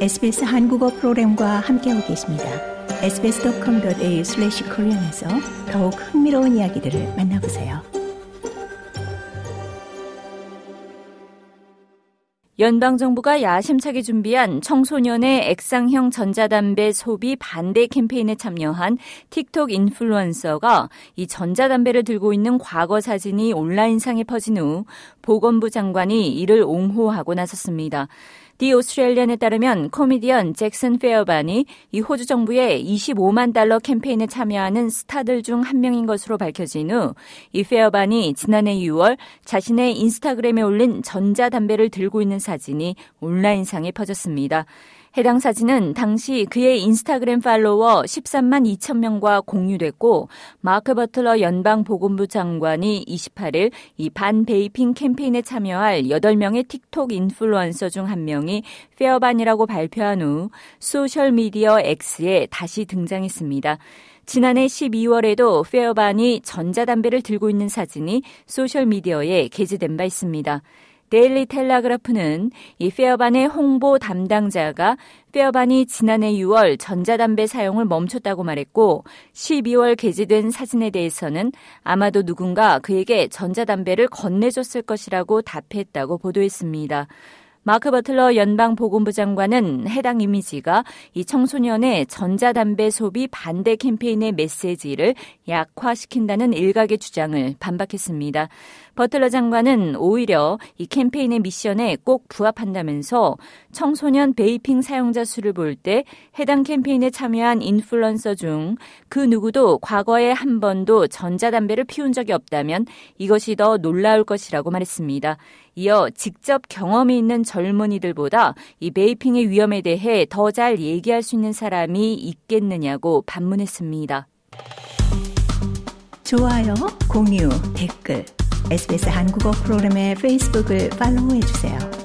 SBS 한국어 프로그램과 함께하고 계십니다. sbs.com.au/korean에서 더욱 흥미로운 이야기들을 만나보세요. 연방 정부가 야심차게 준비한 청소년의 액상형 전자담배 소비 반대 캠페인에 참여한 틱톡 인플루언서가 이 전자담배를 들고 있는 과거 사진이 온라인상에 퍼진 후 보건부 장관이 이를 옹호하고 나섰습니다. 디 오스트레일리안에 따르면 코미디언 잭슨 페어반이 이 호주 정부의 25만 달러 캠페인에 참여하는 스타들 중 한 명인 것으로 밝혀진 후 이 페어반이 지난해 6월 자신의 인스타그램에 올린 전자담배를 들고 있는 사진이 온라인상에 퍼졌습니다. 해당 사진은 당시 그의 인스타그램 팔로워 13만 2천 명과 공유됐고 마크 버틀러 연방 보건부 장관이 28일 이 반vaping 캠페인에 참여할 8명의 틱톡 인플루언서 중 한 명이 페어반이라고 발표한 후 소셜 미디어 X에 다시 등장했습니다. 지난해 12월에도 페어반이 전자담배를 들고 있는 사진이 소셜 미디어에 게재된 바 있습니다. 데일리 텔라그라프는 이 페어반의 홍보 담당자가 페어반이 지난해 6월 전자담배 사용을 멈췄다고 말했고 12월 게재된 사진에 대해서는 아마도 누군가 그에게 전자담배를 건네줬을 것이라고 답했다고 보도했습니다. 마크 버틀러 연방 보건부 장관은 해당 이미지가 이 청소년의 전자담배 소비 반대 캠페인의 메시지를 약화시킨다는 일각의 주장을 반박했습니다. 버틀러 장관은 오히려 이 캠페인의 미션에 꼭 부합한다면서 청소년 베이핑 사용자 수를 볼 때 해당 캠페인에 참여한 인플루언서 중 그 누구도 과거에 한 번도 전자담배를 피운 적이 없다면 이것이 더 놀라울 것이라고 말했습니다. 이어 직접 경험이 있는 젊은이들보다 이 베이핑의 위험에 대해 더 잘 얘기할 수 있는 사람이 있겠느냐고 반문했습니다. 좋아요, 공유, 댓글, SBS 한국어 프로그램의 페이스북을 팔로우해 주세요.